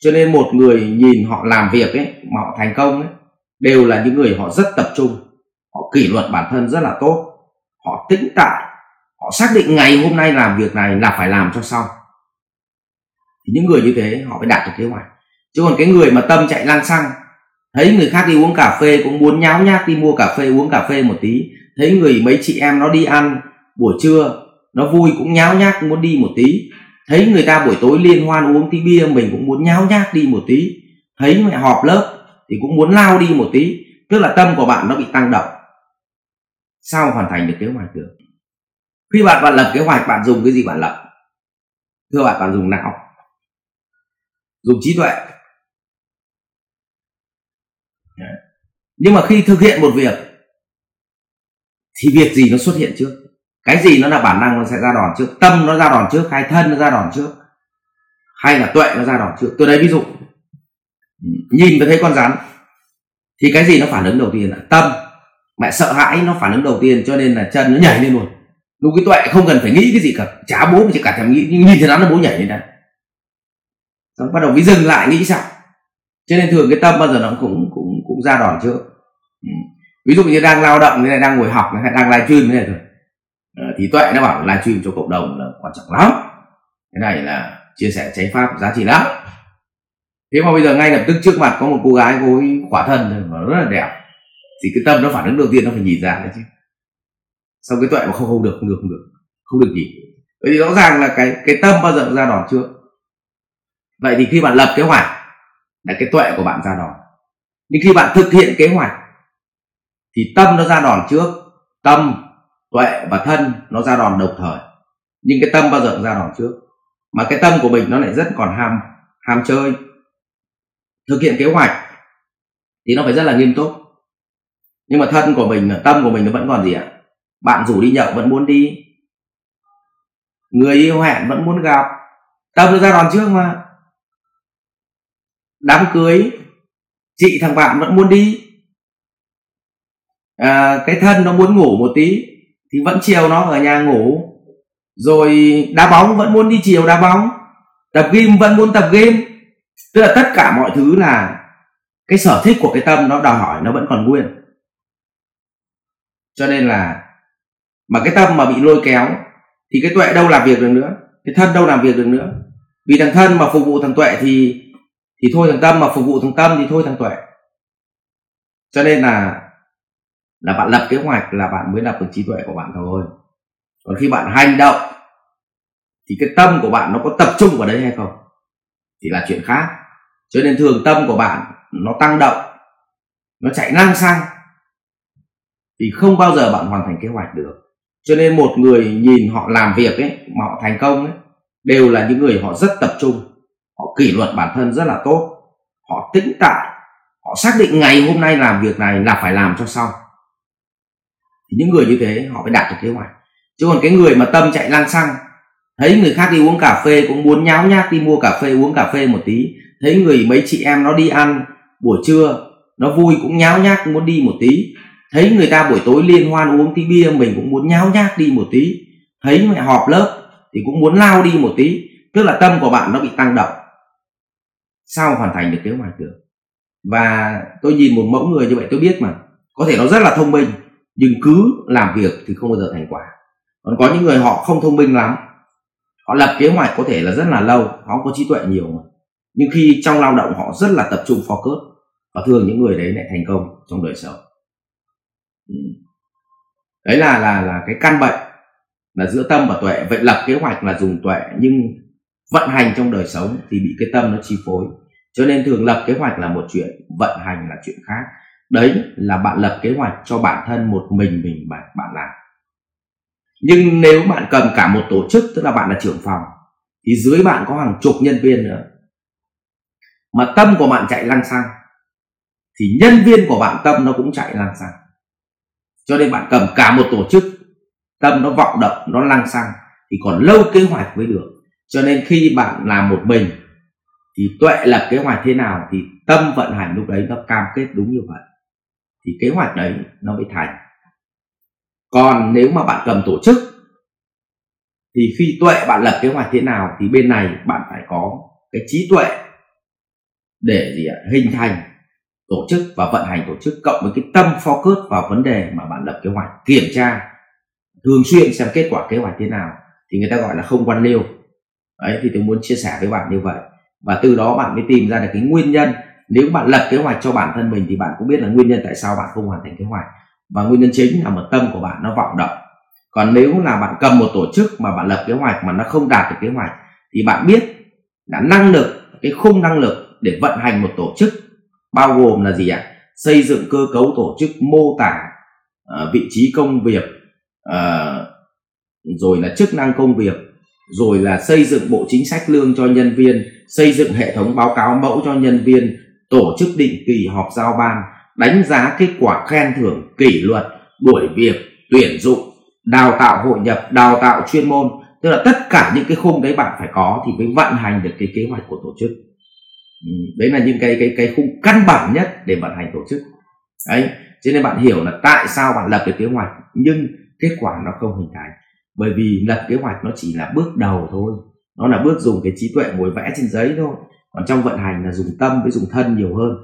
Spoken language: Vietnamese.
cho nên một người nhìn họ làm việc ấy, mà họ thành công ấy, đều là những người họ rất tập trung, họ kỷ luật bản thân rất là tốt, họ tĩnh tại họ xác định ngày hôm nay làm việc này là phải làm cho xong. Thì những người như thế, họ mới đạt được kế hoạch. Chứ còn cái người mà tâm chạy lang xăng, thấy người khác đi uống cà phê cũng muốn nháo nhác đi mua cà phê, uống cà phê một tí, thấy người mấy chị em nó đi ăn buổi trưa, nó vui cũng nháo nhác muốn đi một tí thấy người ta buổi tối liên hoan uống tí bia, mình cũng muốn nháo nhác đi một tí. Thấy mẹ họp lớp thì cũng muốn lao đi một tí. Tức là tâm của bạn nó bị tăng động. Sao hoàn thành được kế hoạch được? Khi bạn bạn lập kế hoạch, bạn dùng cái gì bạn lập? Thưa bạn bạn dùng não. Dùng trí tuệ. Nhưng mà khi thực hiện một việc, thì việc gì nó xuất hiện trước? Cái gì nó là bản năng nó sẽ ra đòn trước, tâm nó ra đòn trước hay thân nó ra đòn trước, hay là tuệ nó ra đòn trước. Tôi lấy ví dụ, nhìn tôi thấy con rắn, thì cái gì nó phản ứng đầu tiên là tâm. Mẹ sợ hãi nó phản ứng đầu tiên cho nên là chân nó nhảy lên luôn. Lúc cái tuệ không cần phải nghĩ cái gì cả, chả bố chỉ cả thèm nghĩ nhưng nhìn thấy rắn nó bố nhảy lên đấy xong bắt đầu mới dừng lại, nghĩ sao? Cho nên thường cái tâm bao giờ nó cũng cũng cũng ra đòn trước. Ừ. Ví dụ như đang lao động này đang ngồi học hay đang livestream này thôi trí thì tuệ nó bảo live stream cho cộng đồng là quan trọng lắm. Cái này là chia sẻ chánh pháp giá trị lắm. Thế mà bây giờ ngay lập tức trước mặt có một cô gái cô ấy khỏa thân mà rất là đẹp. Thì cái tâm nó phản ứng đầu tiên nó phải nhìn ra đấy chứ. Xong cái tuệ mà không không được không được không được không được gì vậy thì rõ ràng là cái cái tâm bao giờ ra đòn trước. Vậy thì khi bạn lập kế hoạch là cái tuệ của bạn ra đòn. Nhưng khi bạn thực hiện kế hoạch thì tâm nó ra đòn trước, tâm tuệ và thân nó ra đòn đồng thời. Nhưng cái tâm bao giờ cũng ra đòn trước. Mà cái tâm của mình nó lại rất còn ham ham chơi. Thực hiện kế hoạch thì nó phải rất là nghiêm túc. Nhưng mà thân của mình tâm của mình nó vẫn còn gì ạ? Bạn rủ đi nhậu vẫn muốn đi. Người yêu hẹn vẫn muốn gặp. Tâm nó ra đòn trước mà. Đám cưới chị thằng bạn vẫn muốn đi. À, cái thân nó muốn ngủ một tí thì vẫn chiều nó ở nhà ngủ. Rồi đá bóng, vẫn muốn đi chiều đá bóng. Tập gym, vẫn muốn tập gym. Tức là tất cả mọi thứ là cái sở thích của cái tâm nó đòi hỏi nó vẫn còn nguyên. Cho nên là mà cái tâm mà bị lôi kéo thì cái tuệ đâu làm việc được nữa? Cái thân đâu làm việc được nữa? Vì thằng thân mà phục vụ thằng tuệ thì thì thôi thằng tâm, mà phục vụ thằng tâm thì thôi thằng tuệ. Cho nên là là bạn lập kế hoạch là bạn mới lập được trí tuệ của bạn thôi. Còn khi bạn hành động, thì cái tâm của bạn nó có tập trung vào đấy hay không? Thì là chuyện khác. Cho nên thường tâm của bạn nó tăng động, nó chạy năng sang, thì không bao giờ bạn hoàn thành kế hoạch được. Cho nên một người nhìn họ làm việc ấy, mà họ thành công ấy, đều là những người họ rất tập trung, họ kỷ luật bản thân rất là tốt. Họ tĩnh tại họ xác định ngày hôm nay làm việc này là phải làm cho xong thì những người như thế, họ phải đạt được kế hoạch. Chứ còn cái người mà tâm chạy lang xăng, thấy người khác đi uống cà phê cũng muốn nháo nhác đi mua cà phê, uống cà phê một tí, thấy người mấy chị em nó đi ăn buổi trưa, nó vui cũng nháo nhác muốn đi một tí, thấy người ta buổi tối liên hoan uống tí bia, mình cũng muốn nháo nhác đi một tí, thấy mẹ họp lớp thì cũng muốn lao đi một tí, tức là tâm của bạn nó bị tăng động. Sao hoàn thành được kế hoạch được? Và tôi nhìn một mẫu người như vậy tôi biết mà, có thể nó rất là thông minh nhưng cứ làm việc thì không bao giờ thành quả. Còn có những người họ không thông minh lắm. Họ lập kế hoạch có thể là rất là lâu, họ có trí tuệ nhiều mà. Nhưng khi trong lao động họ rất là tập trung focus và thường những người đấy lại thành công trong đời sống. Ừ. Đấy là là là cái căn bệnh là giữa tâm và tuệ. Vậy lập kế hoạch là dùng tuệ, nhưng vận hành trong đời sống thì bị cái tâm nó chi phối. Cho nên thường lập kế hoạch là một chuyện, vận hành là chuyện khác đấy, là bạn lập kế hoạch cho bản thân một mình mình bạn bạn làm. Nhưng nếu bạn cầm cả một tổ chức, tức là bạn là trưởng phòng, thì dưới bạn có hàng chục nhân viên nữa. Mà tâm của bạn chạy lăng xăng, thì nhân viên của bạn tâm nó cũng chạy lăng xăng. Cho nên bạn cầm cả một tổ chức, tâm nó vọng động nó lăng xăng, thì còn lâu kế hoạch mới được. Cho nên khi bạn làm một mình, thì tuệ lập kế hoạch thế nào thì tâm vận hành lúc đấy nó cam kết đúng như vậy thì kế hoạch đấy nó mới thành. Còn nếu mà bạn cầm tổ chức, thì khi tuệ bạn lập kế hoạch thế nào thì bên này bạn phải có cái trí tuệ để gì ạ? Hình thành tổ chức và vận hành tổ chức cộng với cái tâm focus vào vấn đề mà bạn lập kế hoạch, kiểm tra, thường xuyên xem kết quả kế hoạch thế nào thì người ta gọi là không quan liêu. Đấy, thì tôi muốn chia sẻ với bạn như vậy. Và từ đó bạn mới tìm ra được cái nguyên nhân nếu bạn lập kế hoạch cho bản thân mình thì bạn cũng biết là nguyên nhân tại sao bạn không hoàn thành kế hoạch. Và nguyên nhân chính là một tâm của bạn nó vọng động. Còn nếu là bạn cầm một tổ chức mà bạn lập kế hoạch mà nó không đạt được kế hoạch thì bạn biết là năng lực cái khung năng lực để vận hành một tổ chức bao gồm là gì ạ? Xây dựng cơ cấu tổ chức mô tả uh, vị trí công việc uh, rồi là chức năng công việc rồi là xây dựng bộ chính sách lương cho nhân viên xây dựng hệ thống báo cáo mẫu cho nhân viên tổ chức định kỳ họp giao ban, đánh giá kết quả khen thưởng, kỷ luật, đuổi việc, tuyển dụng, đào tạo hội nhập, đào tạo chuyên môn. Tức là tất cả những cái khung đấy bạn phải có thì mới vận hành được cái kế hoạch của tổ chức. Ừ, đấy là những cái cái cái khung căn bản nhất để vận hành tổ chức. Đấy, cho nên bạn hiểu là tại sao bạn lập được kế hoạch, nhưng kết quả nó không hình thành. Bởi vì lập kế hoạch nó chỉ là bước đầu thôi. Nó là bước dùng cái trí tuệ ngồi vẽ trên giấy thôi còn trong vận hành là dùng tâm với dùng thân nhiều hơn.